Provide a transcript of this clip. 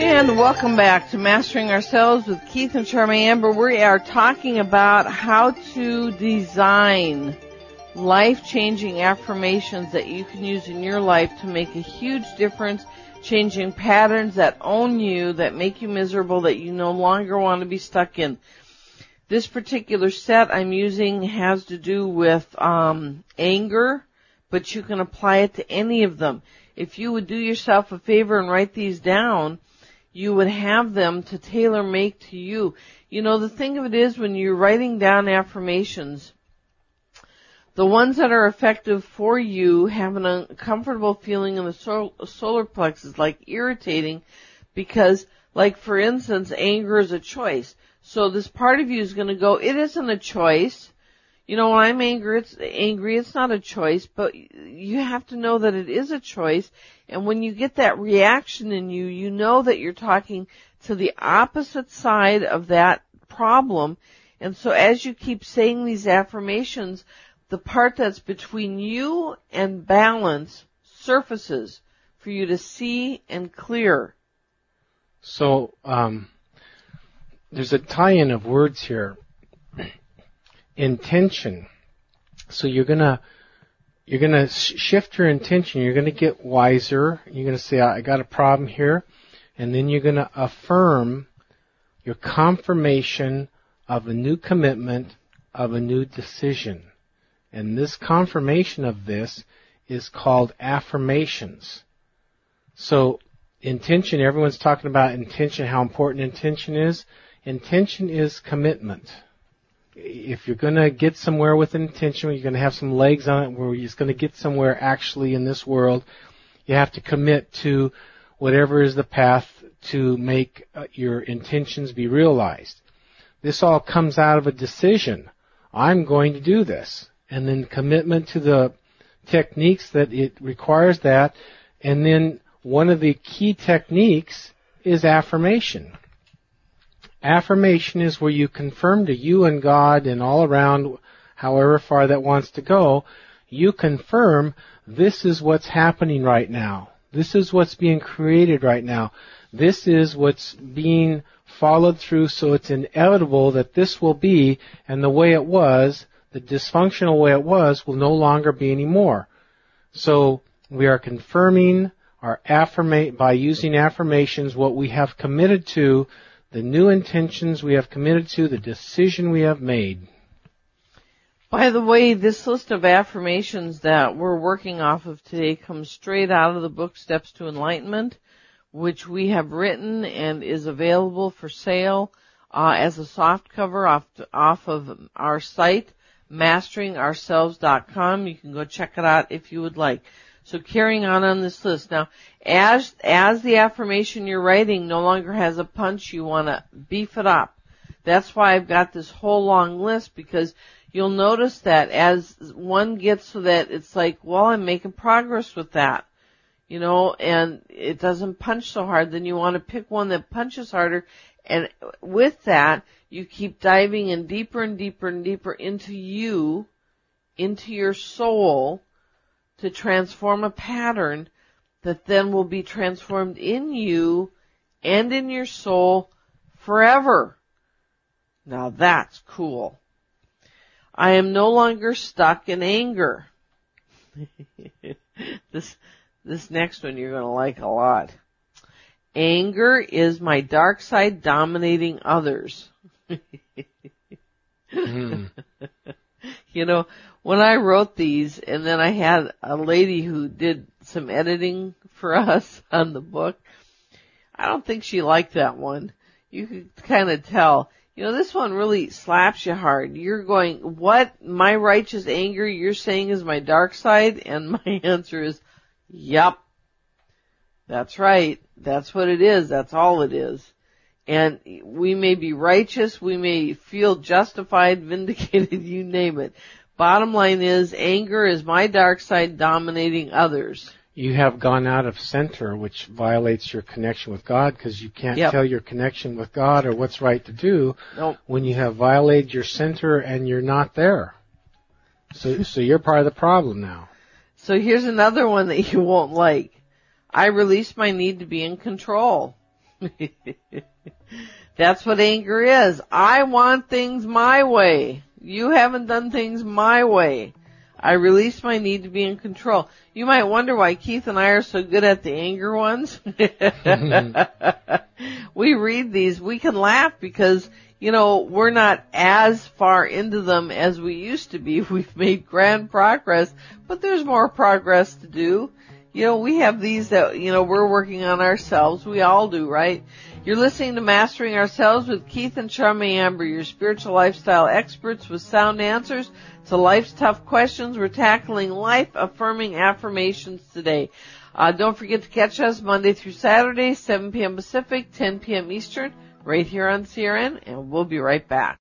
And welcome back to Mastering Ourselves with Keith and Charmy Amber. We are talking about how to design life-changing affirmations that you can use in your life to make a huge difference, changing patterns that own you, that make you miserable, that you no longer want to be stuck in. This particular set I'm using has to do with um, anger, but you can apply it to any of them. If you would do yourself a favor and write these down, you would have them to tailor make to you. You know, the thing of it is when you're writing down affirmations, the ones that are effective for you have an uncomfortable feeling in the sol- solar plexus, like irritating, because, like for instance, anger is a choice. So this part of you is going to go, it isn't a choice. You know, when I'm angry, it's angry, it's not a choice, but you have to know that it is a choice. And when you get that reaction in you, you know that you're talking to the opposite side of that problem. And so as you keep saying these affirmations, the part that's between you and balance surfaces for you to see and clear. So, um, there's a tie-in of words here intention. So you're gonna you're gonna shift your intention. You're gonna get wiser. You're gonna say, "I got a problem here," and then you're gonna affirm your confirmation of a new commitment of a new decision. And this confirmation of this is called affirmations. So intention, everyone's talking about intention, how important intention is. Intention is commitment if you're going to get somewhere with an intention, you're going to have some legs on it, where you're going to get somewhere actually in this world, you have to commit to whatever is the path to make uh, your intentions be realized. This all comes out of a decision. I'm going to do this. And then commitment to the techniques that it requires that. And then one of the key techniques is affirmation. Affirmation is where you confirm to you and God and all around, however far that wants to go, you confirm this is what's happening right now. This is what's being created right now. This is what's being followed through so it's inevitable that this will be and the way it was, the dysfunctional way it was will no longer be anymore. So we are confirming our affirmate by using affirmations what we have committed to the new intentions we have committed to, the decision we have made. By the way, this list of affirmations that we're working off of today comes straight out of the book Steps to Enlightenment, which we have written and is available for sale uh, as a soft cover off off of our site, masteringourselves.com. You can go check it out if you would like. So carrying on on this list. Now, as, as the affirmation you're writing no longer has a punch, you want to beef it up. That's why I've got this whole long list because you'll notice that as one gets so that it's like, well, I'm making progress with that. You know, and it doesn't punch so hard, then you want to pick one that punches harder. And with that, you keep diving in deeper and deeper and deeper into you, into your soul, to transform a pattern that then will be transformed in you and in your soul forever. Now that's cool. I am no longer stuck in anger. this, this next one you're gonna like a lot. Anger is my dark side dominating others. mm. You know, when I wrote these and then I had a lady who did some editing for us on the book, I don't think she liked that one. You could kind of tell. You know, this one really slaps you hard. You're going, what? My righteous anger you're saying is my dark side? And my answer is, yep. That's right. That's what it is. That's all it is. And we may be righteous, we may feel justified, vindicated, you name it. Bottom line is, anger is my dark side dominating others. You have gone out of center, which violates your connection with God because you can't yep. tell your connection with God or what's right to do nope. when you have violated your center and you're not there. So, so you're part of the problem now. So here's another one that you won't like. I release my need to be in control. That's what anger is. I want things my way. You haven't done things my way. I release my need to be in control. You might wonder why Keith and I are so good at the anger ones. we read these, we can laugh because, you know, we're not as far into them as we used to be. We've made grand progress, but there's more progress to do. You know, we have these that, you know, we're working on ourselves. We all do, right? You're listening to Mastering Ourselves with Keith and Charmy Amber, your spiritual lifestyle experts with sound answers to life's tough questions. We're tackling life affirming affirmations today. Uh, don't forget to catch us Monday through Saturday, 7 p.m. Pacific, 10 p.m. Eastern, right here on CRN, and we'll be right back.